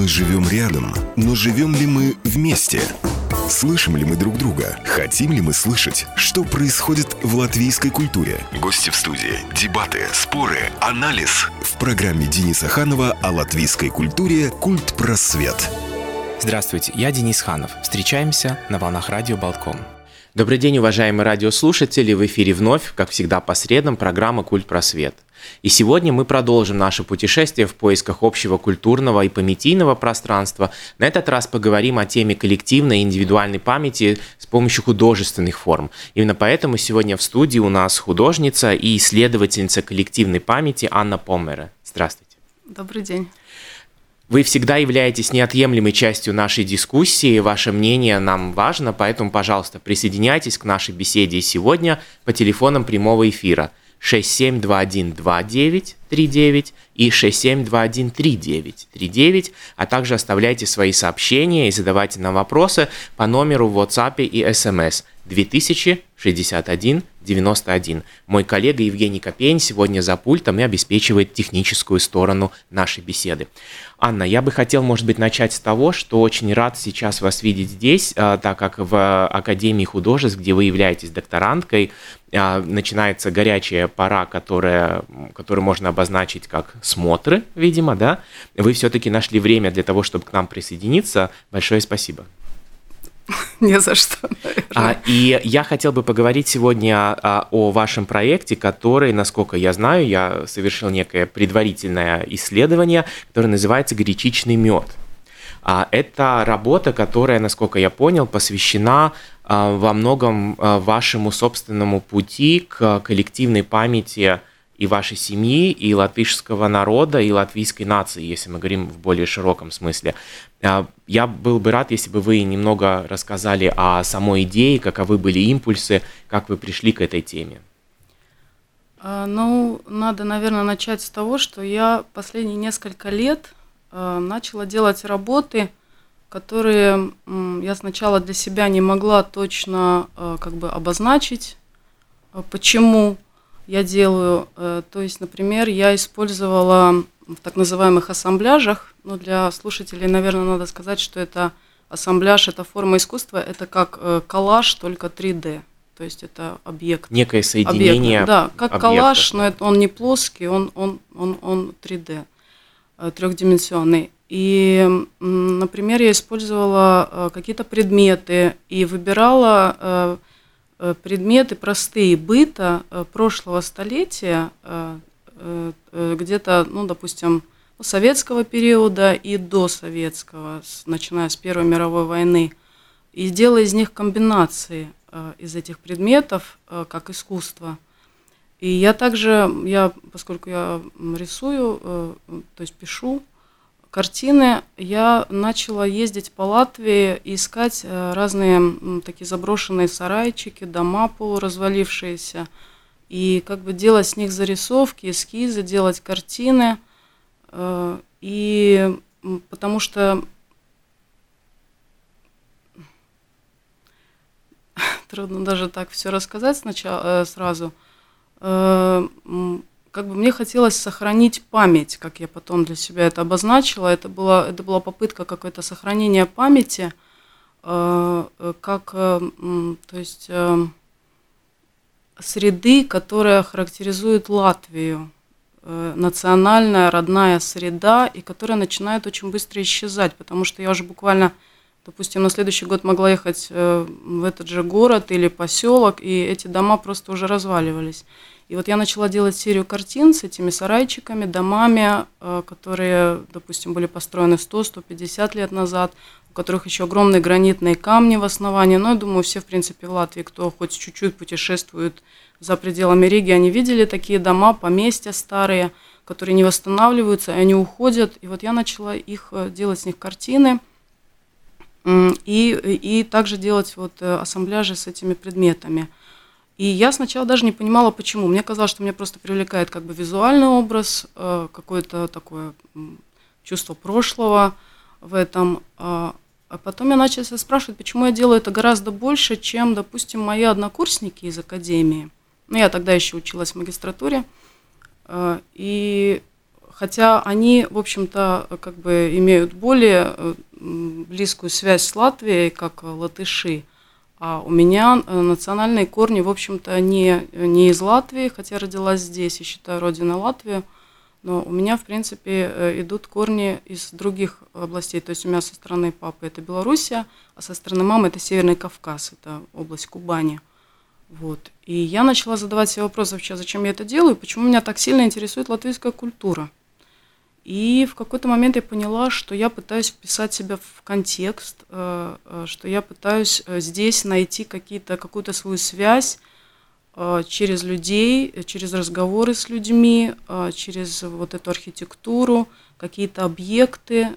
Мы живем рядом, но живем ли мы вместе? Слышим ли мы друг друга? Хотим ли мы слышать, что происходит в латвийской культуре? Гости в студии, дебаты, споры, анализ. В программе Дениса Ханова о латвийской культуре «Культ просвет». Здравствуйте, я Денис Ханов. Встречаемся на волнах радио «Балкон». Добрый день, уважаемые радиослушатели! В эфире вновь, как всегда по средам, программа «Культ просвет». И сегодня мы продолжим наше путешествие в поисках общего культурного и памятийного пространства. На этот раз поговорим о теме коллективной и индивидуальной памяти с помощью художественных форм. Именно поэтому сегодня в студии у нас художница и исследовательница коллективной памяти Анна Поммера. Здравствуйте. Добрый день. Вы всегда являетесь неотъемлемой частью нашей дискуссии, ваше мнение нам важно, поэтому, пожалуйста, присоединяйтесь к нашей беседе сегодня по телефонам прямого эфира 67212939 и 67213939, а также оставляйте свои сообщения и задавайте нам вопросы по номеру в WhatsApp и SMS 2061 91. Мой коллега Евгений Копейн сегодня за пультом и обеспечивает техническую сторону нашей беседы. Анна, я бы хотел, может быть, начать с того, что очень рад сейчас вас видеть здесь, а, так как в Академии художеств, где вы являетесь докторанткой, а, начинается горячая пора, которая, которую можно обозначить как смотры, видимо, да? Вы все-таки нашли время для того, чтобы к нам присоединиться. Большое спасибо. Не за что. А, и я хотел бы поговорить сегодня а, о вашем проекте, который, насколько я знаю, я совершил некое предварительное исследование, которое называется «Гречичный мед». А, это работа, которая, насколько я понял, посвящена а, во многом а, вашему собственному пути к коллективной памяти и вашей семьи, и латышского народа, и латвийской нации, если мы говорим в более широком смысле. А, я был бы рад, если бы вы немного рассказали о самой идее, каковы были импульсы, как вы пришли к этой теме. А, ну, надо, наверное, начать с того, что я последние несколько лет а, начала делать работы, которые я сначала для себя не могла точно как бы обозначить, почему я делаю. Э, то есть, например, я использовала в так называемых ассамбляжах, ну, для слушателей, наверное, надо сказать, что это ассамбляж, это форма искусства, это как э, коллаж, только 3D. То есть это объект. Некое соединение. Объект, да, как объектов. коллаж, но это, он не плоский, он, он, он, он 3D, э, трехдименsionный. И, например, я использовала какие-то предметы и выбирала Э, предметы простые быта э, прошлого столетия, э, где-то, ну, допустим, советского периода и до советского, начиная с Первой мировой войны, и делая из них комбинации из этих предметов как искусство. И я также, я, поскольку я рисую, то есть пишу, картины, я начала ездить по Латвии и искать э, разные такие заброшенные сарайчики, дома полуразвалившиеся, и как бы делать с них зарисовки, эскизы, делать картины. Э, и потому что трудно даже так все рассказать сначала, э, сразу как бы мне хотелось сохранить память, как я потом для себя это обозначила. Это была, это была попытка какое-то сохранения памяти, э, э как, э, то есть, э, среды, которая характеризует Латвию, э, национальная, родная среда, и которая начинает очень быстро исчезать, потому что я уже буквально, допустим, на следующий год могла ехать э, в этот же город или поселок, и эти дома просто уже разваливались. И вот я начала делать серию картин с этими сарайчиками, домами, э, которые, допустим, были построены 100-150 лет назад, у которых еще огромные гранитные камни в основании. Но я думаю, все, в принципе, в Латвии, кто хоть чуть-чуть путешествует за пределами Риги, они видели такие дома, поместья старые, которые не восстанавливаются, и они уходят. И вот я начала их э, делать с них картины и, и также делать вот э, ассамбляжи с этими предметами – и я сначала даже не понимала, почему. Мне казалось, что меня просто привлекает как бы визуальный образ, э, какое-то такое чувство прошлого в этом. А, а потом я начала себя спрашивать, почему я делаю это гораздо больше, чем, допустим, мои однокурсники из академии. Ну, я тогда еще училась в магистратуре. Э, и хотя они, в общем-то, как бы имеют более близкую связь с Латвией, как латыши. А у меня э, национальные корни, в общем-то, не, не из Латвии, хотя родилась здесь и считаю родиной Латвию, но у меня, в принципе, э, идут корни из других областей. То есть у меня со стороны папы это Белоруссия, а со стороны мамы это Северный Кавказ, это область Кубани. Вот. И я начала задавать себе вопрос вообще, зачем я это делаю, почему меня так сильно интересует латвийская культура. И в какой-то момент я поняла, что я пытаюсь вписать себя в контекст, э, э, что я пытаюсь здесь найти какие-то, какую-то свою связь через людей, через разговоры с людьми, через вот эту архитектуру, какие-то объекты.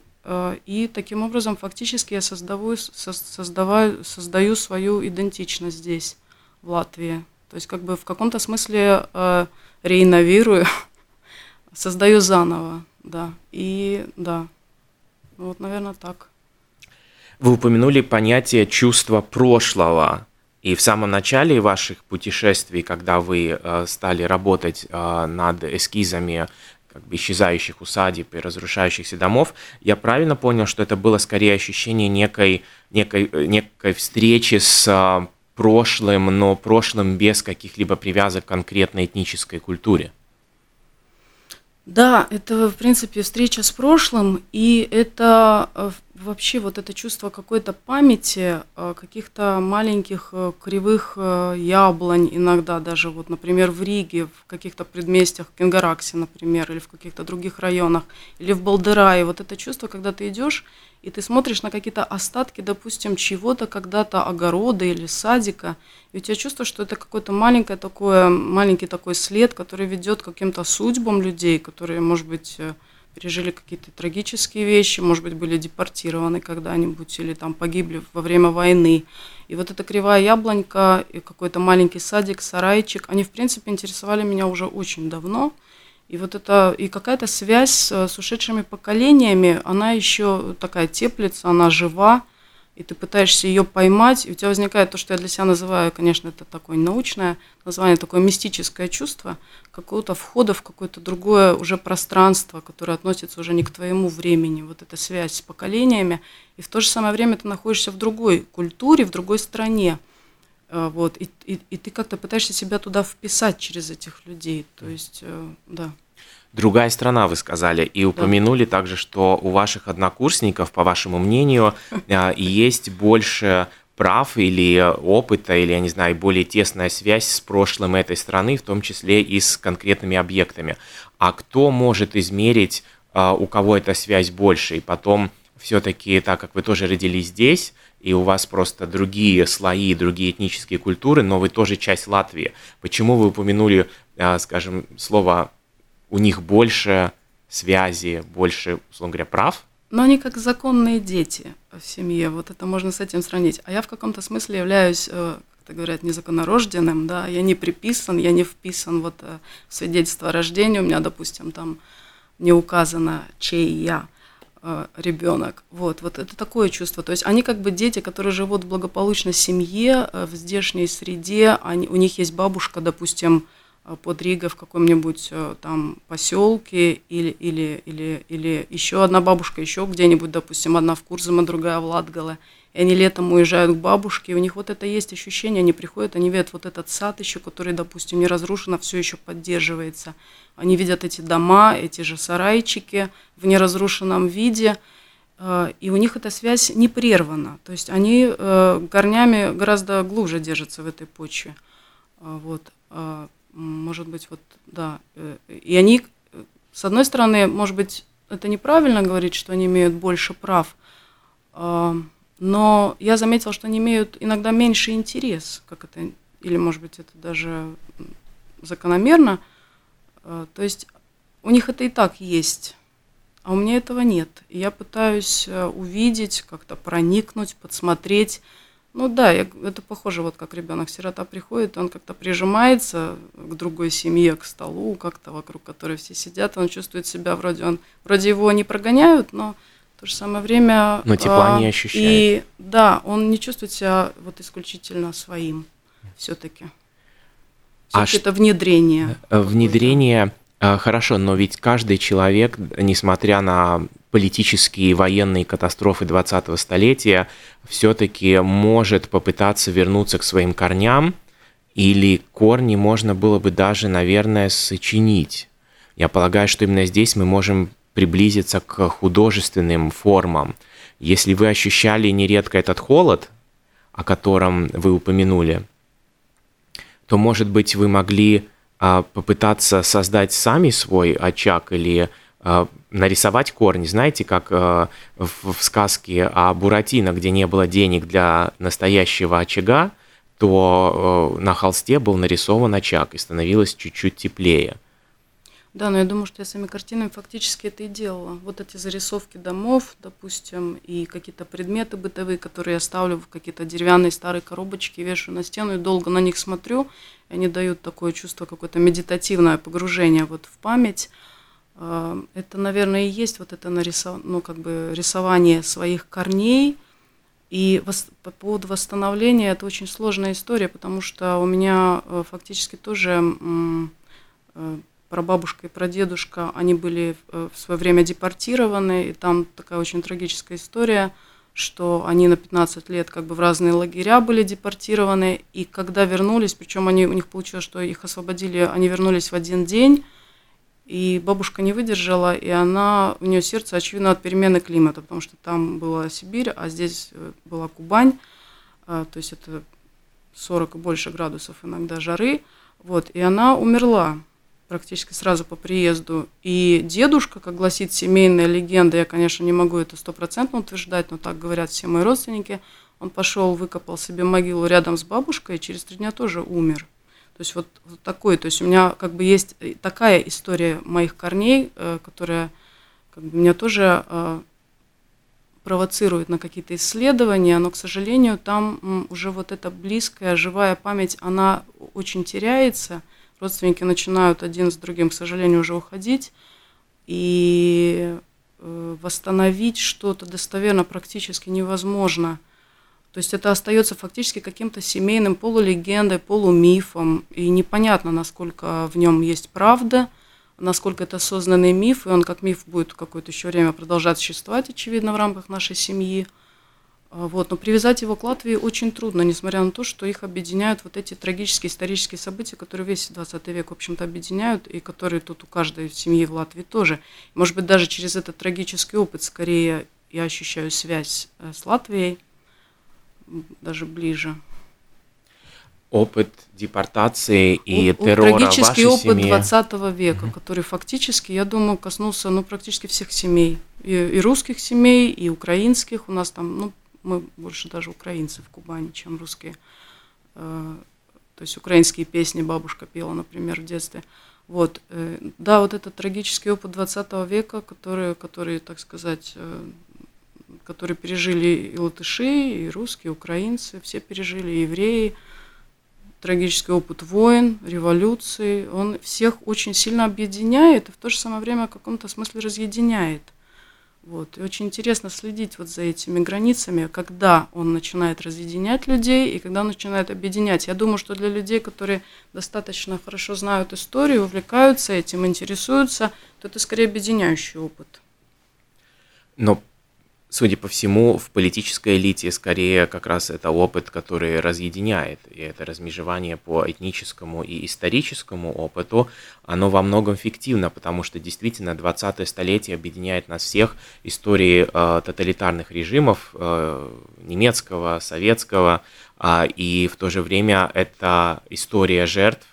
И таким образом фактически я создаю, создаваю, создаю свою идентичность здесь, в Латвии. То есть как бы в каком-то смысле реиновирую, создаю заново да. И да, вот, наверное, так. Вы упомянули понятие чувства прошлого. И в самом начале ваших путешествий, когда вы э, стали работать э, над эскизами как бы исчезающих усадеб и разрушающихся домов, я правильно понял, что это было скорее ощущение некой, некой, э, некой встречи с прошлым, но прошлым без каких-либо привязок к конкретной этнической культуре? Да, это, в принципе, встреча с прошлым, и это вообще вот это чувство какой-то памяти, э, каких-то маленьких э, кривых яблонь иногда даже, вот, например, в Риге, в каких-то предместьях, в Кенгараксе, например, или в каких-то других районах, или в Балдерае, вот это чувство, когда ты идешь, и ты смотришь на какие-то остатки, допустим, чего-то когда-то огорода или садика, и у тебя чувство, что это какой-то маленький такой, маленький такой след, который ведет к каким-то судьбам людей, которые, может быть, э, пережили какие-то трагические вещи, может быть, были депортированы когда-нибудь или там погибли во время войны. И вот эта кривая яблонька и какой-то маленький садик, сарайчик, они, в принципе, интересовали меня уже очень давно – и вот это, и какая-то связь с, с ушедшими поколениями, она еще такая теплится, она жива, и ты пытаешься ее поймать, и у тебя возникает то, что я для себя называю, конечно, это такое научное название, такое мистическое чувство какого-то входа в какое-то другое уже пространство, которое относится уже не к твоему времени, вот эта связь с поколениями, и в то же самое время ты находишься в другой культуре, в другой стране, вот, и, и, и ты как-то пытаешься себя туда вписать через этих людей, то есть, э, да другая страна, вы сказали, и упомянули да. также, что у ваших однокурсников, по вашему мнению, а, есть больше прав или опыта, или, я не знаю, более тесная связь с прошлым этой страны, в том числе и с конкретными объектами. А кто может измерить, у кого эта связь больше? И потом все-таки, так как вы тоже родились здесь, и у вас просто другие слои, другие этнические культуры, но вы тоже часть Латвии. Почему вы упомянули, а, скажем, слово у них больше связи, больше, условно говоря, прав. Но они как законные дети в семье, вот это можно с этим сравнить. А я в каком-то смысле являюсь, э, как говорят, незаконнорожденным, да, я не приписан, я не вписан вот э, в свидетельство о рождении, у меня, допустим, там не указано, чей я э, ребенок. Вот, вот это такое чувство. То есть они как бы дети, которые живут в благополучной семье, в здешней среде, они, у них есть бабушка, допустим, Э, под Ригой в каком-нибудь э, там поселке или, или, или, или еще одна бабушка еще где-нибудь, допустим, одна в Курзаме, другая в Латгале. И они летом уезжают к бабушке, и у них вот это есть ощущение, они приходят, они видят вот этот сад еще, который, допустим, не разрушен, а все еще поддерживается. Они видят эти дома, эти же сарайчики в неразрушенном виде, э, и у них эта связь не прервана. То есть они корнями гораздо глубже держатся в этой почве. Вот может быть, вот, да. Э, и они, с одной стороны, может быть, это неправильно говорить, что они имеют больше прав, а, но я заметила, что они имеют иногда меньше интерес, как это, или, может быть, это даже закономерно. А, то есть у них это и так есть, а у меня этого нет. И я пытаюсь э, увидеть, как-то проникнуть, подсмотреть, ну да, я, это похоже, вот как ребенок-сирота приходит, он как-то прижимается к другой семье, к столу, как-то вокруг которой все сидят, он чувствует себя вроде он, вроде его не прогоняют, но то же самое время... Но тепла а, не ощущает. И да, он не чувствует себя вот исключительно своим все-таки. Все-таки а это внедрение. Внедрение Хорошо, но ведь каждый человек, несмотря на политические и военные катастрофы 20-го столетия, все-таки может попытаться вернуться к своим корням, или корни можно было бы даже, наверное, сочинить. Я полагаю, что именно здесь мы можем приблизиться к художественным формам. Если вы ощущали нередко этот холод, о котором вы упомянули, то, может быть, вы могли а, попытаться создать сами свой очаг или а, нарисовать корни. Знаете, как а, в, в сказке о Буратино, где не было денег для настоящего очага, то на холсте был нарисован очаг и становилось чуть-чуть теплее. Да, но я думаю, что я своими картинами фактически это и делала. Вот эти зарисовки домов, допустим, и какие-то предметы бытовые, которые я ставлю в какие-то деревянные старые коробочки, вешаю на стену и долго на них смотрю, и они дают такое чувство, какое-то медитативное погружение вот в память. А, это, наверное, и есть вот это нарисов... ну, как бы рисование своих корней. И по поводу восстановления это очень сложная история, потому что у меня э, фактически тоже э, прабабушка и прадедушка, они были э, в свое время депортированы, и там такая очень трагическая история, что они на 15 лет как бы в разные лагеря были депортированы, и когда вернулись, причем они, у них получилось, что их освободили, они вернулись в один день, и бабушка не выдержала, и она, у нее сердце, очевидно, от перемены климата, потому что там была Сибирь, а здесь э, была Кубань, э, то есть это 40 и больше градусов иногда жары, вот, и она умерла практически сразу по приезду. И дедушка, как гласит семейная легенда, я, конечно, не могу это стопроцентно утверждать, но так говорят все мои родственники, он пошел, выкопал себе могилу рядом с бабушкой и через три дня тоже умер. То есть вот, вот такой, то есть у меня как бы есть такая история моих корней, э, которая как бы меня тоже э, провоцирует на какие-то исследования, но, к сожалению, там уже вот эта близкая, живая память, она очень теряется – родственники начинают один с другим, к сожалению, уже уходить, и э, восстановить что-то достоверно практически невозможно. То есть это остается фактически каким-то семейным полулегендой, полумифом, и непонятно, насколько в нем есть правда, насколько это осознанный миф, и он как миф будет какое-то еще время продолжать существовать, очевидно, в рамках нашей семьи – вот, но привязать его к Латвии очень трудно, несмотря на то, что их объединяют вот эти трагические исторические события, которые весь 20 век, в общем-то, объединяют, и которые тут у каждой семьи в Латвии тоже. Может быть, даже через этот трагический опыт скорее я ощущаю связь э, с Латвией, даже ближе. Опыт депортации и О, террора Трагический опыт семье. 20 века, который фактически, я думаю, коснулся ну, практически всех семей. И, и русских семей, и украинских. У нас там ну, мы больше даже украинцы в Кубани, чем русские. Э, то есть украинские песни бабушка пела, например, в детстве. Вот, э, да, вот этот трагический опыт 20 века, который, который, так сказать, э, который пережили и латыши, и русские, и украинцы, все пережили, и евреи, трагический опыт войн, революции, он всех очень сильно объединяет и в то же самое время в каком-то смысле разъединяет. Вот. И очень интересно следить вот за этими границами, когда он начинает разъединять людей и когда он начинает объединять. Я думаю, что для людей, которые достаточно хорошо знают историю, увлекаются этим, интересуются, то это скорее объединяющий опыт. Но судя по всему, в политической элите скорее как раз это опыт, который разъединяет. И это размежевание по этническому и историческому опыту, оно во многом фиктивно, потому что действительно 20-е столетие объединяет нас всех истории э, тоталитарных режимов э, немецкого, советского, э, и в то же время это история жертв,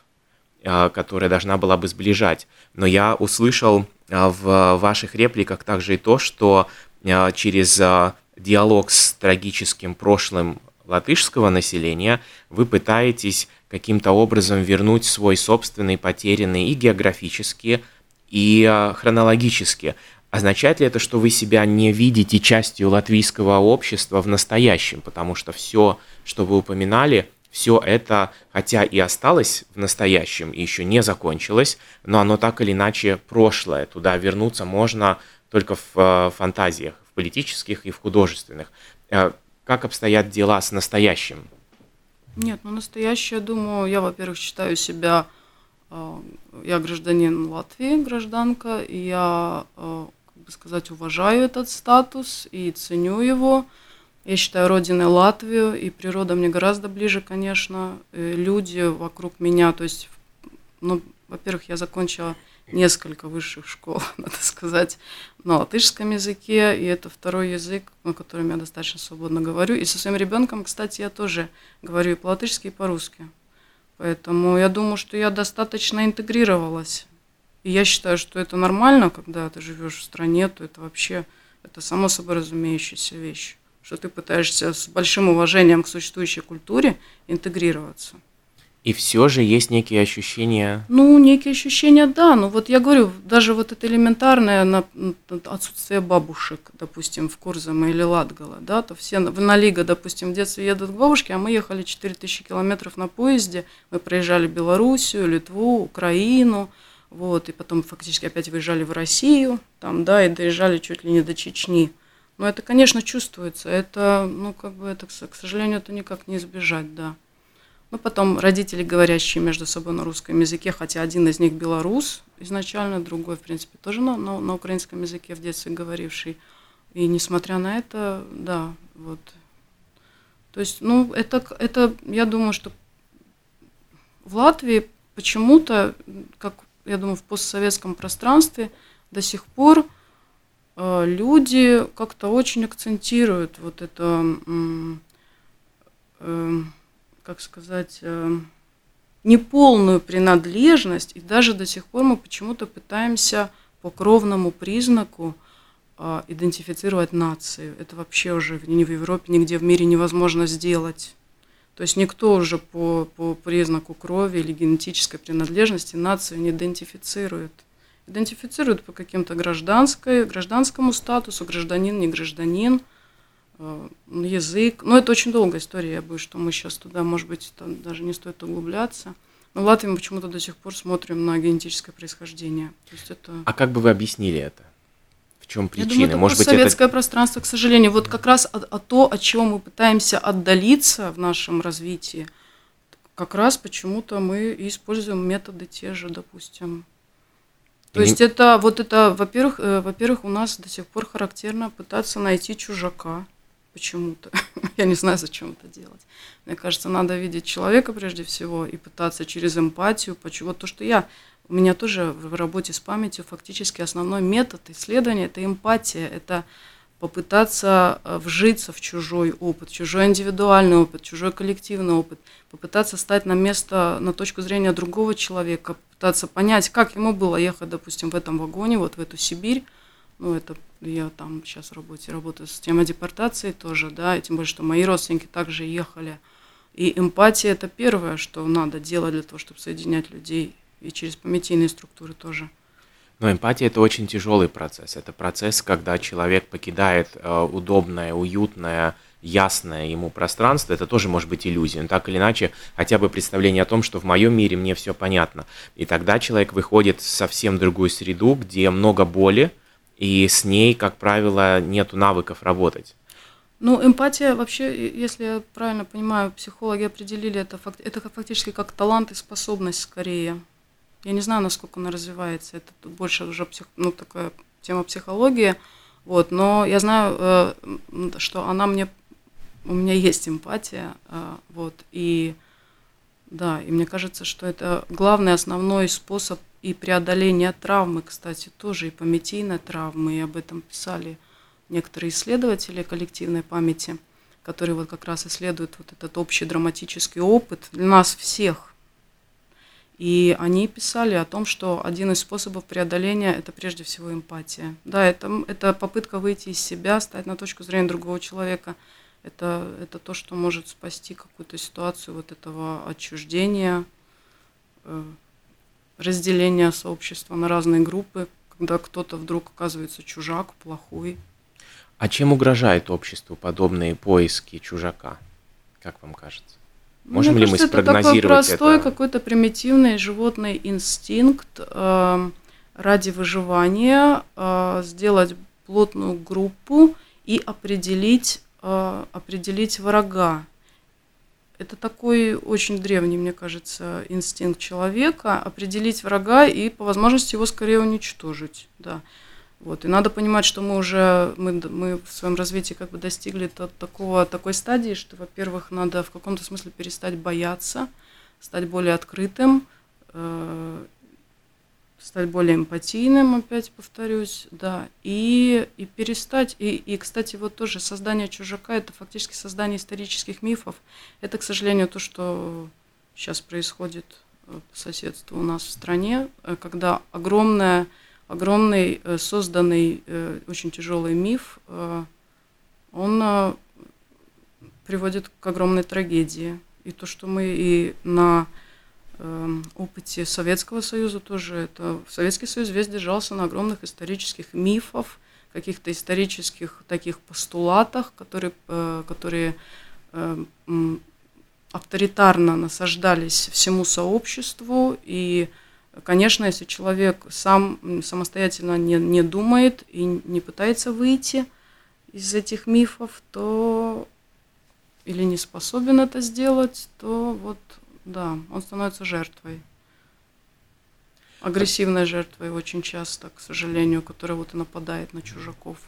э, которая должна была бы сближать. Но я услышал э, в ваших репликах также и то, что через а, диалог с трагическим прошлым латышского населения вы пытаетесь каким-то образом вернуть свой собственный потерянный и географически, и а, хронологически. Означает ли это, что вы себя не видите частью латвийского общества в настоящем? Потому что все, что вы упоминали, все это, хотя и осталось в настоящем, и еще не закончилось, но оно так или иначе прошлое. Туда вернуться можно только в э, фантазиях, в политических и в художественных. Э, как обстоят дела с настоящим? Нет, ну настоящее, думаю, я, во-первых, считаю себя я гражданин Латвии, гражданка, и я, как бы сказать, уважаю этот статус и ценю его. Я считаю родиной Латвию, и природа мне гораздо ближе, конечно, люди вокруг меня, то есть, ну, во-первых, я закончила несколько высших школ, надо сказать, на латышском языке, и это второй язык, на котором я достаточно свободно говорю. И со своим ребенком, кстати, я тоже говорю и по-латышски, и по-русски. Поэтому я думаю, что я достаточно интегрировалась. И я считаю, что это нормально, когда ты живешь в стране, то это вообще, это само собой разумеющаяся вещь, что ты пытаешься с большим уважением к существующей культуре интегрироваться. И все же есть некие ощущения. Ну, некие ощущения, да. Ну, вот я говорю, даже вот это элементарное отсутствие бабушек, допустим, в Курзаме или Латгала, да, то все в Налига, допустим, в детстве едут к бабушке, а мы ехали 4000 километров на поезде, мы проезжали Белоруссию, Литву, Украину, вот, и потом фактически опять выезжали в Россию, там, да, и доезжали чуть ли не до Чечни. Но это, конечно, чувствуется, это, ну, как бы, это, к сожалению, это никак не избежать, да. Ну, потом родители, говорящие между собой на русском языке, хотя один из них белорус изначально, другой, в принципе, тоже на, на, на украинском языке в детстве говоривший. И несмотря на это, да, вот. То есть, ну, это, это я думаю, что в Латвии почему-то, как я думаю, в постсоветском пространстве до сих пор э, люди как-то очень акцентируют вот это э, как сказать, э, неполную принадлежность, и даже до сих пор мы почему-то пытаемся по кровному признаку э, идентифицировать нацию. Это вообще уже ни в Европе, нигде в мире невозможно сделать. То есть никто уже по, по признаку крови или генетической принадлежности нацию не идентифицирует. Идентифицируют по каким-то гражданской, гражданскому статусу, гражданин, не гражданин – язык. Но это очень долгая история, я боюсь, что мы сейчас туда, может быть, там даже не стоит углубляться. Но в Латвии мы почему-то до сих пор смотрим на генетическое происхождение. То есть это... А как бы вы объяснили это? В чем причина? Я думаю, это может быть, советское это... пространство, к сожалению. Вот как раз о, о то, от чего мы пытаемся отдалиться в нашем развитии, как раз почему-то мы используем методы те же, допустим. То есть это вот это, во-первых, э, во-первых, у нас до сих пор характерно пытаться найти чужака почему-то. Я не знаю, зачем это делать. Мне кажется, надо видеть человека прежде всего и пытаться через эмпатию, вот то, что я, у меня тоже в работе с памятью фактически основной метод исследования – это эмпатия, это попытаться э, вжиться в чужой опыт, чужой индивидуальный опыт, чужой коллективный опыт, попытаться стать на место, на точку зрения другого человека, попытаться понять, как ему было ехать, допустим, в этом вагоне, вот в эту Сибирь, ну, это я там сейчас в работе работаю с темой депортации тоже, да, и тем более, что мои родственники также ехали. И эмпатия – это первое, что надо делать для того, чтобы соединять людей, и через понятийные структуры тоже. Но эмпатия – это очень тяжелый процесс. Это процесс, когда человек покидает э, удобное, уютное, ясное ему пространство, это тоже может быть иллюзия. Но так или иначе, хотя бы представление о том, что в моем мире мне все понятно. И тогда человек выходит в совсем другую среду, где много боли, и с ней, как правило, нет навыков работать. Ну, эмпатия вообще, если я правильно понимаю, психологи определили это, это фактически как талант и способность скорее. Я не знаю, насколько она развивается, это больше уже псих, ну, такая тема психологии, вот, но я знаю, э, что она мне, у меня есть эмпатия, э, вот, и да, и мне кажется, что это главный, основной способ и преодоление травмы, кстати, тоже и памятийной травмы, и об этом писали некоторые исследователи коллективной памяти, которые вот как раз исследуют вот этот общий драматический опыт для нас всех. И они писали о том, что один из способов преодоления – это прежде всего эмпатия. Да, это, это попытка выйти из себя, стать на точку зрения другого человека. Это, это то, что может спасти какую-то ситуацию вот этого отчуждения, э, разделение сообщества на разные группы, когда кто-то вдруг оказывается чужак, плохой. А чем угрожает обществу подобные поиски чужака, как вам кажется? Можем Мне ли кажется, мы спрогнозировать это? Такой простой это? какой-то примитивный животный инстинкт э, ради выживания э, сделать плотную группу и определить, э, определить врага. Это такой очень древний, мне кажется, инстинкт человека определить врага и по возможности его скорее уничтожить. Да. Вот. И надо понимать, что мы уже мы, мы в своем развитии как бы достигли такого, такой стадии, что, во-первых, надо в каком-то смысле перестать бояться, стать более открытым, э, стать более эмпатийным, опять повторюсь, да, и, и перестать, и, и, кстати, вот тоже создание чужака, это фактически создание исторических мифов, это, к сожалению, то, что сейчас происходит э, по соседству у нас в стране, э, когда огромная огромный э, созданный очень тяжелый миф, он приводит к огромной трагедии. И то, что мы и на опыте Советского Союза тоже, это Советский Союз весь держался на огромных исторических мифов, каких-то исторических таких постулатах, которые, которые авторитарно насаждались всему сообществу. И Конечно, если человек сам самостоятельно не, не думает и не пытается выйти из этих мифов, то или не способен это сделать, то вот, да, он становится жертвой. Агрессивной жертвой очень часто, к сожалению, которая вот и нападает на чужаков.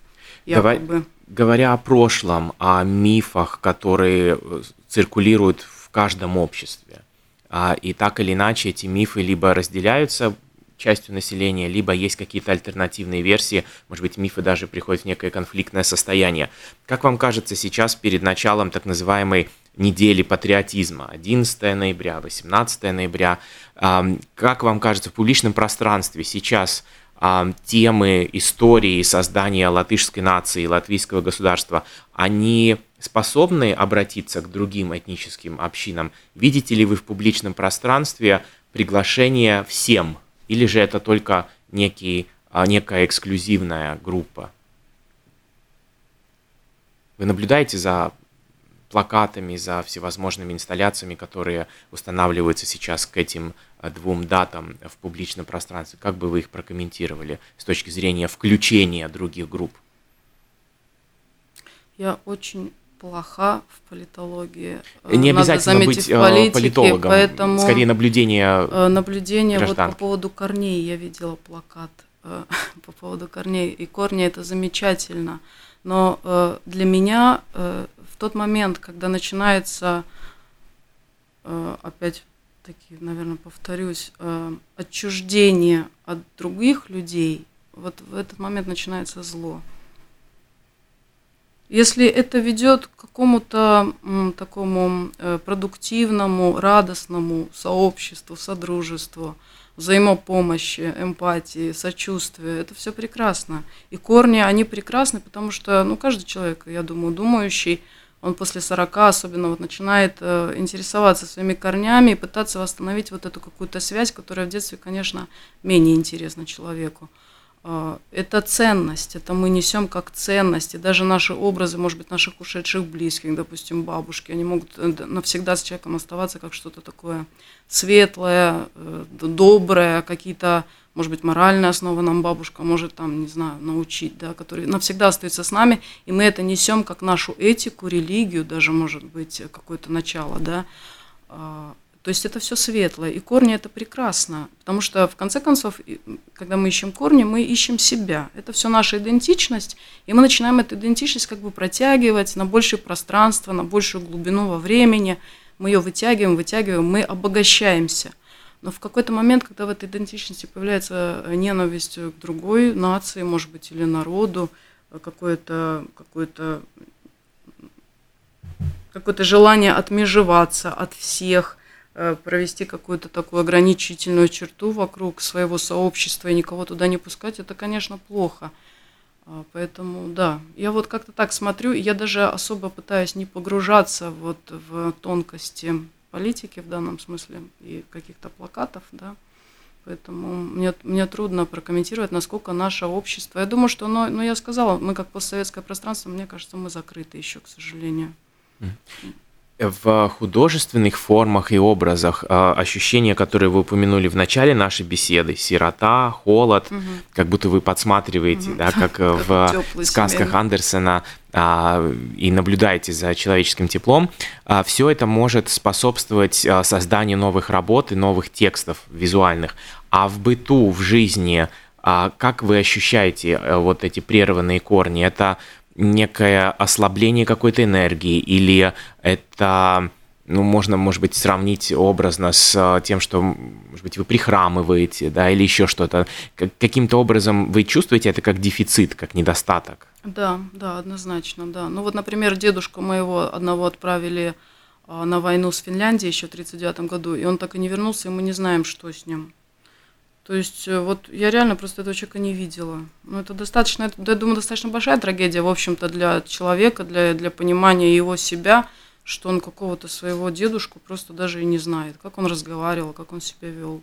Якобы. Говоря о прошлом, о мифах, которые э, циркулируют в каждом обществе, а, и так или иначе эти мифы либо разделяются частью населения, либо есть какие-то альтернативные версии, может быть, мифы даже приходят в некое конфликтное состояние. Как вам кажется, сейчас перед началом так называемой недели патриотизма, 11 ноября, 18 ноября, как вам кажется, в публичном пространстве сейчас темы истории создания латышской нации, латвийского государства, они способны обратиться к другим этническим общинам? Видите ли вы в публичном пространстве приглашение всем? Или же это только некий, а, некая эксклюзивная группа? Вы наблюдаете за плакатами, за всевозможными инсталляциями, которые устанавливаются сейчас к этим а, двум датам в публичном пространстве. Как бы вы их прокомментировали с точки зрения включения других групп? Я очень плоха в политологии. Не обязательно Надо быть в политике, политологом, поэтому скорее наблюдение э, Наблюдение вот по поводу корней, я видела плакат э, по поводу корней, и корни это замечательно, но э, для меня тот момент, когда начинается, опять таки, наверное, повторюсь, отчуждение от других людей, вот в этот момент начинается зло. Если это ведет к какому-то такому э, продуктивному, радостному сообществу, содружеству, взаимопомощи, эмпатии, сочувствия, это все прекрасно. И корни, они прекрасны, потому что, ну, каждый человек, я думаю, думающий, он после 40 особенно вот начинает э, интересоваться своими корнями и пытаться восстановить вот эту какую-то связь, которая в детстве, конечно, менее интересна человеку. А, это ценность, это мы несем как ценность. И даже наши образы, может быть, наших ушедших близких, допустим, бабушки, они могут э, навсегда с человеком оставаться как что-то такое светлое, э, доброе, какие-то, может быть, моральные основы нам бабушка может там, не знаю, научить, да, которые навсегда остаются с нами, и мы это несем как нашу этику, религию, даже, может быть, какое-то начало, да, а, то есть это все светлое, и корни это прекрасно, потому что в конце концов, когда мы ищем корни, мы ищем себя. Это все наша идентичность, и мы начинаем эту идентичность как бы протягивать на большее пространство, на большую глубину во времени. Мы ее вытягиваем, вытягиваем, мы обогащаемся. Но в какой-то момент, когда в этой идентичности появляется ненависть к другой нации, может быть, или народу, какое-то какое какое-то желание отмежеваться от всех – Э, провести какую-то такую ограничительную черту вокруг своего сообщества и никого туда не пускать, это, конечно, плохо. А, поэтому, да, я вот как-то так смотрю, я даже особо пытаюсь не погружаться вот в тонкости политики в данном смысле и каких-то плакатов, да, поэтому мне, мне трудно прокомментировать, насколько наше общество, я думаю, что, ну, ну я сказала, мы как постсоветское пространство, мне кажется, мы закрыты еще, к сожалению. В художественных формах и образах а, ощущения, которые вы упомянули в начале нашей беседы, сирота, холод, угу. как будто вы подсматриваете, угу. да, как, как в сказках семейный. Андерсона а, и наблюдаете за человеческим теплом, а, все это может способствовать а, созданию новых работ и новых текстов визуальных. А в быту, в жизни, а, как вы ощущаете а, вот эти прерванные корни? Это некое ослабление какой-то энергии, или это, ну, можно, может быть, сравнить образно с э, тем, что, может быть, вы прихрамываете, да, или еще что-то. Каким-то образом вы чувствуете это как дефицит, как недостаток? Да, да, однозначно, да. Ну вот, например, дедушку моего одного отправили а, на войну с Финляндией еще в 1939 году, и он так и не вернулся, и мы не знаем, что с ним. То есть э, вот я реально просто этого человека не видела. Ну, это достаточно, это, я думаю, достаточно большая трагедия, в общем-то, для человека, для, для понимания его себя, что он какого-то своего дедушку просто даже и не знает, как он разговаривал, как он себя вел.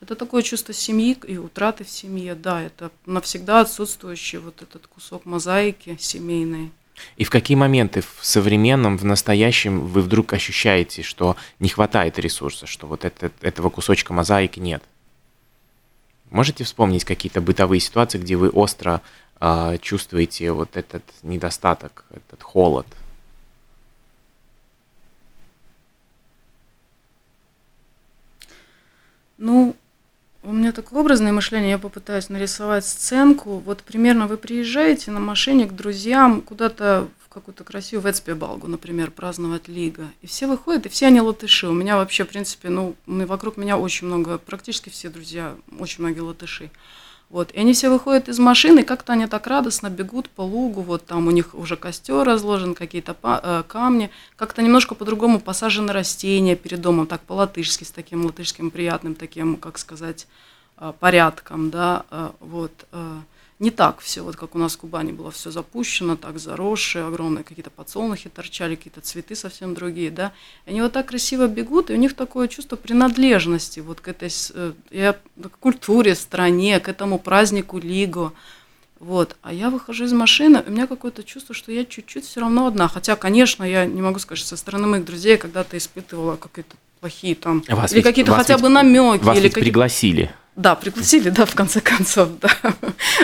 Это такое чувство семьи и утраты в семье, да, это навсегда отсутствующий вот этот кусок мозаики семейной. И в какие моменты в современном, в настоящем вы вдруг ощущаете, что не хватает ресурса, что вот это, этого кусочка мозаики нет? Можете вспомнить какие-то бытовые ситуации, где вы остро э, чувствуете вот этот недостаток, этот холод? Ну, у меня такое образное мышление, я попытаюсь нарисовать сценку. Вот примерно вы приезжаете на машине к друзьям куда-то какую-то красивую Вецпебалгу, например, праздновать Лига. И все выходят, и все они латыши. У меня вообще, в принципе, ну, вокруг меня очень много, практически все друзья, очень многие латыши. Вот. И они все выходят из машины, как-то они так радостно бегут по лугу, вот там у них уже костер разложен, какие-то э, камни, как-то немножко по-другому посажены растения перед домом, так по-латышски, с таким латышским приятным таким, как сказать, э, порядком, да, э, вот не так все, вот как у нас в Кубани было все запущено, так заросшие, огромные какие-то подсолнухи торчали, какие-то цветы совсем другие, да. Они вот так красиво бегут, и у них такое чувство принадлежности вот к этой э, я, к культуре, стране, к этому празднику Лиго. Вот. А я выхожу из машины, у меня какое-то чувство, что я чуть-чуть все равно одна. Хотя, конечно, я не могу сказать, что со стороны моих друзей когда-то испытывала какие-то плохие там, вас или какие-то хотя бы намеки. Вас или ведь пригласили. Да, пригласили, да, в конце концов, да.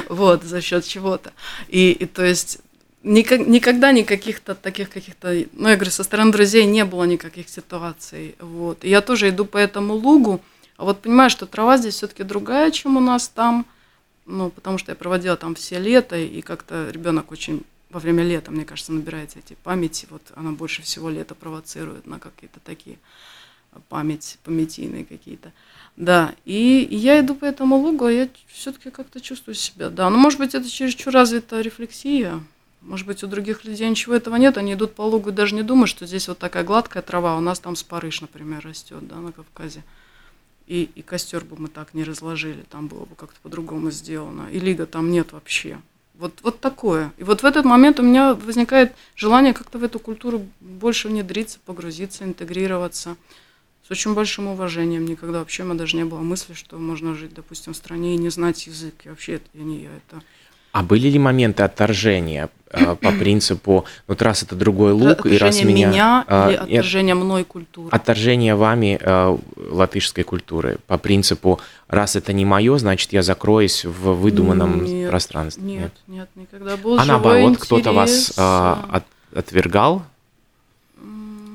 вот, за счет чего-то. И, и то есть никогда никаких-то таких каких-то, ну, я говорю, со стороны друзей не было никаких ситуаций. Вот. И я тоже иду по этому лугу, а вот понимаю, что трава здесь все-таки другая, чем у нас там, ну, потому что я проводила там все лето, и как-то ребенок очень во время лета, мне кажется, набирается эти памяти, вот она больше всего лето провоцирует на какие-то такие память, памятийные какие-то. Да, и, я иду по этому лугу, а я все-таки как-то чувствую себя, да. Ну, может быть, это чересчур развитая рефлексия. Может быть, у других людей ничего этого нет, они идут по лугу и даже не думают, что здесь вот такая гладкая трава, у нас там спарыш, например, растет, да, на Кавказе. И, и костер бы мы так не разложили, там было бы как-то по-другому сделано. И лига там нет вообще. Вот, вот такое. И вот в этот момент у меня возникает желание как-то в эту культуру больше внедриться, погрузиться, интегрироваться с очень большим уважением. Никогда вообще меня даже не было мысли, что можно жить, допустим, в стране и не знать язык. И вообще это я не я, это... А были ли моменты отторжения э, по принципу, вот раз это другой лук, и раз меня... меня э, отторжение мной культуры? Отторжение вами э, латышской культуры по принципу, раз это не мое, значит я закроюсь в выдуманном нет, пространстве. Нет, нет, нет, никогда был А наоборот, кто-то вас э, от, отвергал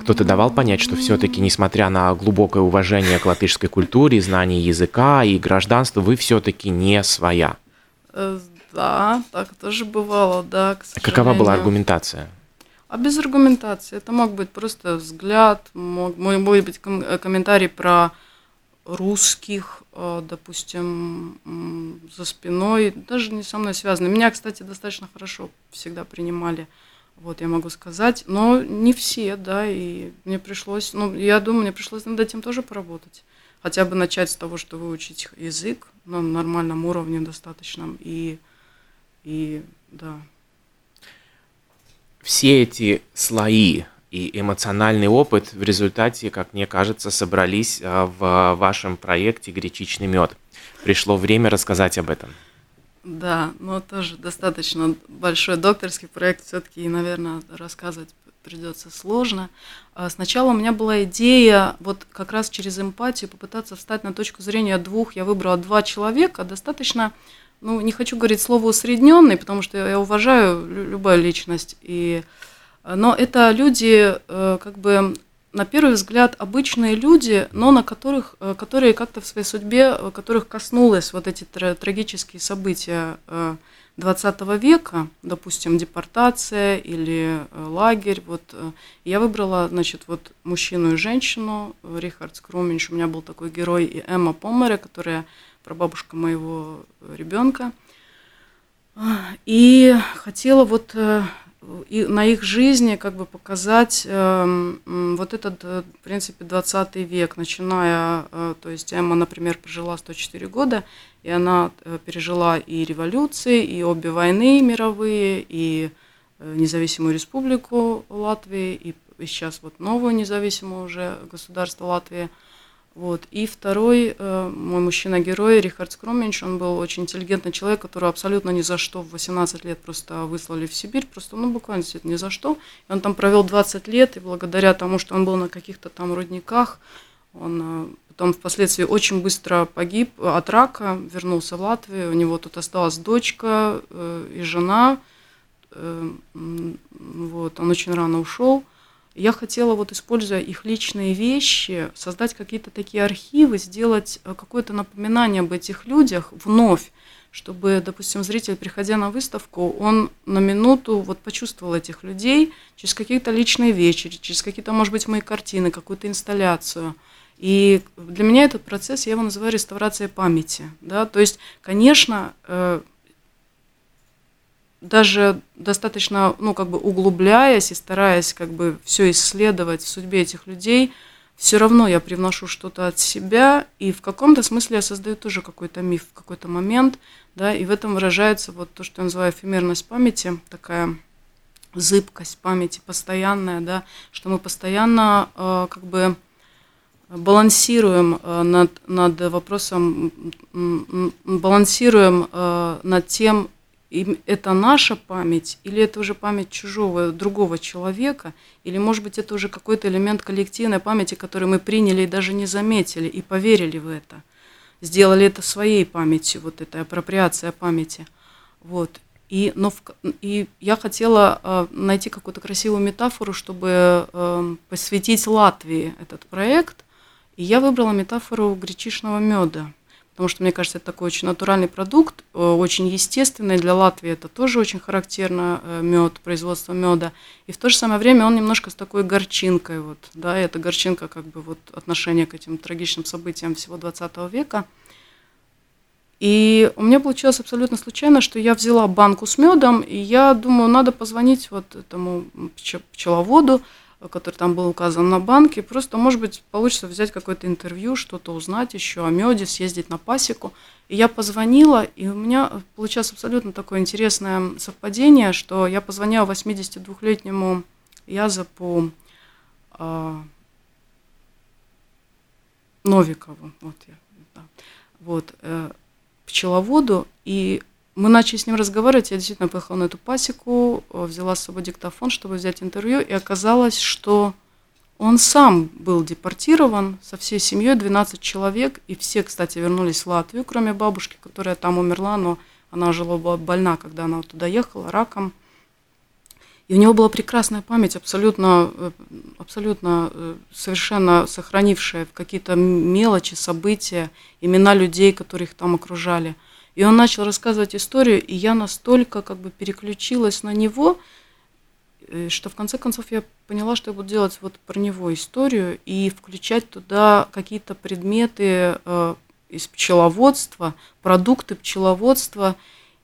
кто-то давал понять, что все-таки, несмотря на глубокое уважение к латышской культуре, знание языка и гражданства, вы все-таки не своя. Э, да, так тоже бывало, да. К Какова была аргументация? А без аргументации. Это мог быть просто взгляд, мог, мог быть э, комментарий про русских, э, допустим, за спиной, даже не со мной связаны. Меня, кстати, достаточно хорошо всегда принимали вот я могу сказать, но не все, да, и мне пришлось, ну, я думаю, мне пришлось над этим тоже поработать. Хотя бы начать с того, что выучить язык на нормальном уровне достаточном, и, и да. Все эти слои и эмоциональный опыт в результате, как мне кажется, собрались а, в вашем проекте «Гречичный мед». Пришло время рассказать об этом. Да, но тоже достаточно большой докторский проект все-таки, и, наверное, рассказывать придется сложно. А сначала у меня была идея вот как раз через эмпатию попытаться встать на точку зрения двух. Я выбрала два человека, достаточно, ну, не хочу говорить слово усредненный, потому что я уважаю любую личность. И, но это люди, э, как бы, на первый взгляд, обычные люди, но на которых, э, которые как-то в своей судьбе, э, которых коснулось вот эти трагические события 20 века, допустим, депортация или э, лагерь. Вот э, я выбрала, значит, вот мужчину и женщину, э, Рихард Скруменш, у меня был такой герой, и Эмма Помере, которая прабабушка моего ребенка. И хотела вот и на их жизни как бы показать э, вот этот, в принципе, 20 век, начиная, э, то есть Эмма, например, прожила 104 года, и она э, пережила и революции, и обе войны мировые, и э, независимую республику Латвии, и сейчас вот новую независимую уже государство Латвии. Вот. И второй, э, мой мужчина-герой, Рихард Скроминч, он был очень интеллигентный человек, который абсолютно ни за что в 18 лет просто выслали в Сибирь, просто, ну, буквально ни за что. И он там провел 20 лет, и благодаря тому, что он был на каких-то там рудниках, он Потом впоследствии очень быстро погиб от рака, вернулся в Латвию. У него тут осталась дочка э, и жена. Э, вот, он очень рано ушел. Я хотела, вот, используя их личные вещи, создать какие-то такие архивы, сделать э, какое-то напоминание об этих людях вновь, чтобы, допустим, зритель, приходя на выставку, он на минуту вот почувствовал этих людей через какие-то личные вещи, через какие-то, может быть, мои картины, какую-то инсталляцию – и для меня этот процесс, я его называю реставрацией памяти. Да? То есть, конечно, э, даже достаточно, ну, как бы углубляясь и стараясь как бы все исследовать в судьбе этих людей, все равно я привношу что-то от себя, и в каком-то смысле я создаю тоже какой-то миф в какой-то момент, да, и в этом выражается вот то, что я называю эфемерность памяти, такая зыбкость памяти постоянная, да, что мы постоянно э, как бы балансируем э, над, над вопросом, балансируем э, над тем, это наша память, или это уже память чужого, другого человека, или, может быть, это уже какой-то элемент коллективной памяти, который мы приняли и даже не заметили, и поверили в это. Сделали это своей памятью, вот эта апроприация памяти. Вот. И, но в, и я хотела э, найти какую-то красивую метафору, чтобы э, посвятить Латвии этот проект, и я выбрала метафору гречишного меда, потому что, мне кажется, это такой очень натуральный продукт, э, очень естественный. Для Латвии это тоже очень характерно, э, мед, производство меда. И в то же самое время он немножко с такой горчинкой. Вот, да, это горчинка как бы вот отношение к этим трагичным событиям всего 20 века. И у меня получилось абсолютно случайно, что я взяла банку с медом, и я думаю, надо позвонить вот этому пчеловоду, который там был указан на банке. Просто, может быть, получится взять какое-то интервью, что-то узнать еще о меде, съездить на пасеку. И я позвонила, и у меня получилось абсолютно такое интересное совпадение, что я позвонила 82-летнему Язапу э, Новикову, вот я, да, вот, э, пчеловоду, и мы начали с ним разговаривать, я действительно поехала на эту пасеку, э, взяла с собой диктофон, чтобы взять интервью, и оказалось, что он сам был депортирован со всей семьей, 12 человек, и все, кстати, вернулись в Латвию, кроме бабушки, которая там умерла, но она жила была больна, когда она туда ехала, раком. И у него была прекрасная память, абсолютно, э, абсолютно э, совершенно сохранившая какие-то мелочи, события, имена людей, которые их там окружали – и он начал рассказывать историю, и я настолько как бы переключилась на него, э, что в конце концов я поняла, что я буду делать вот про него историю и включать туда какие-то предметы э, из пчеловодства, продукты пчеловодства.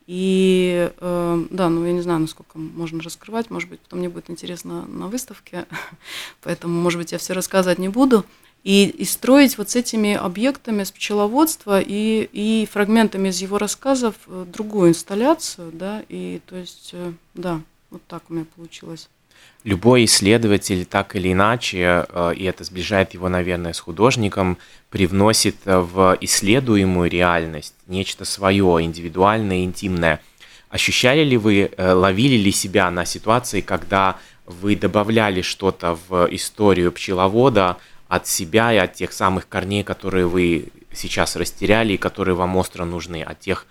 И э, да, ну я не знаю, насколько можно раскрывать, может быть, потом мне будет интересно на выставке, поэтому, может быть, я все рассказывать не буду и, и строить вот с этими объектами с пчеловодства и, и фрагментами из его рассказов э, другую инсталляцию, да, и то есть, э, да, вот так у меня получилось. Любой исследователь так или иначе, э, и это сближает его, наверное, с художником, привносит в исследуемую реальность нечто свое, индивидуальное, интимное. Ощущали ли вы, ловили ли себя на ситуации, когда вы добавляли что-то в историю пчеловода от себя и от тех самых корней, которые вы сейчас растеряли и которые вам остро нужны, от тех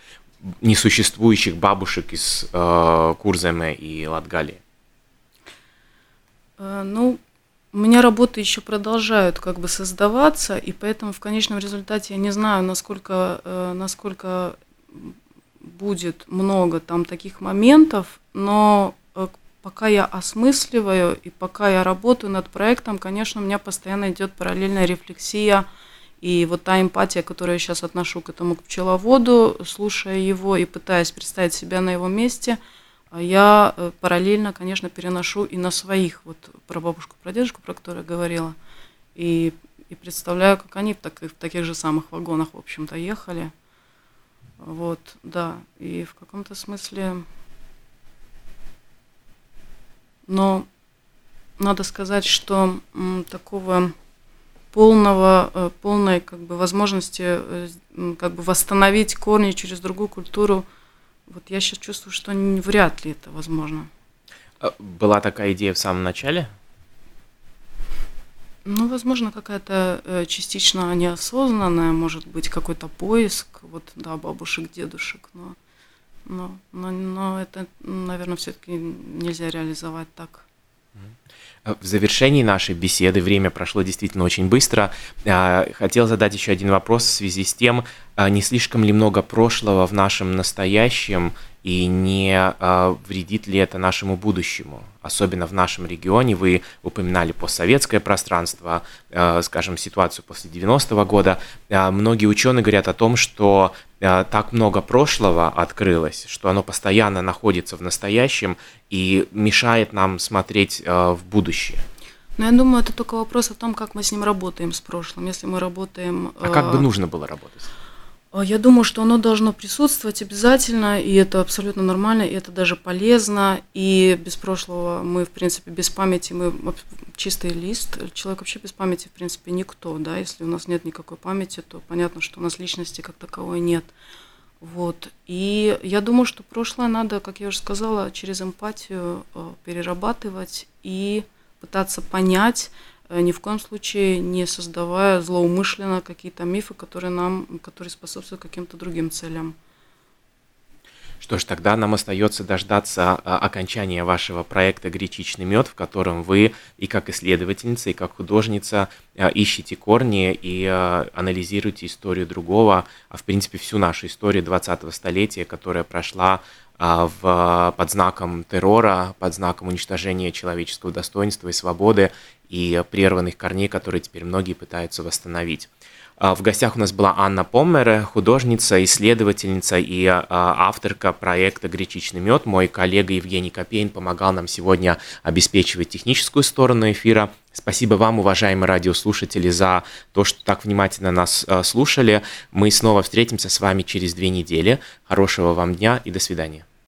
несуществующих бабушек из э, Курземе и Латгалии? Э, ну, у меня работы еще продолжают как бы создаваться, и поэтому в конечном результате я не знаю, насколько, э, насколько будет много там таких моментов, но пока я осмысливаю и пока я работаю над проектом, конечно, у меня постоянно идет параллельная рефлексия и вот та эмпатия, которую я сейчас отношу к этому к пчеловоду, слушая его и пытаясь представить себя на его месте, я э, параллельно, конечно, переношу и на своих, вот про бабушку, про дедушку, про которую я говорила, и, и представляю, как они в, так, в таких же самых вагонах, в общем-то, ехали. Вот, да, и в каком-то смысле, но надо сказать, что такого полного, э, полной как бы, возможности э, как бы восстановить корни через другую культуру, вот я сейчас чувствую, что вряд ли это возможно. А была такая идея в самом начале? Ну, возможно, какая-то э, частично неосознанная, может быть, какой-то поиск, вот, да, бабушек, дедушек, но, но, но, но это, наверное, все-таки нельзя реализовать так. В завершении нашей беседы, время прошло действительно очень быстро, а, хотел задать еще один вопрос в связи с тем, а, не слишком ли много прошлого в нашем настоящем и не а, вредит ли это нашему будущему. Особенно в нашем регионе вы упоминали постсоветское пространство, скажем, ситуацию после 90-го года. Многие ученые говорят о том, что так много прошлого открылось, что оно постоянно находится в настоящем и мешает нам смотреть в будущее. Но я думаю, это только вопрос о том, как мы с ним работаем с прошлым. Если мы работаем... А как бы нужно было работать? А, я думаю, что оно должно присутствовать обязательно, и это абсолютно нормально, и это даже полезно, и без прошлого мы, в принципе, без памяти, мы чистый лист, человек вообще без памяти, в принципе, никто, да, если у нас нет никакой памяти, то понятно, что у нас личности как таковой нет. Вот. И я думаю, что прошлое надо, как я уже сказала, через эмпатию э, перерабатывать и пытаться понять, ни в коем случае не создавая злоумышленно какие-то мифы, которые нам, которые способствуют каким-то другим целям. Что ж, тогда нам остается дождаться а, окончания вашего проекта «Гречичный мед», в котором вы и как исследовательница, и как художница а, ищете корни и а, анализируете историю другого, а в принципе всю нашу историю 20-го столетия, которая прошла в, под знаком террора, под знаком уничтожения человеческого достоинства и свободы и прерванных корней, которые теперь многие пытаются восстановить. А, в гостях у нас была Анна Поммере, художница, исследовательница и а, авторка проекта «Гречичный мед». Мой коллега Евгений Копейн помогал нам сегодня обеспечивать техническую сторону эфира. Спасибо вам, уважаемые радиослушатели, за то, что так внимательно нас а, слушали. Мы снова встретимся с вами через две недели. Хорошего вам дня и до свидания.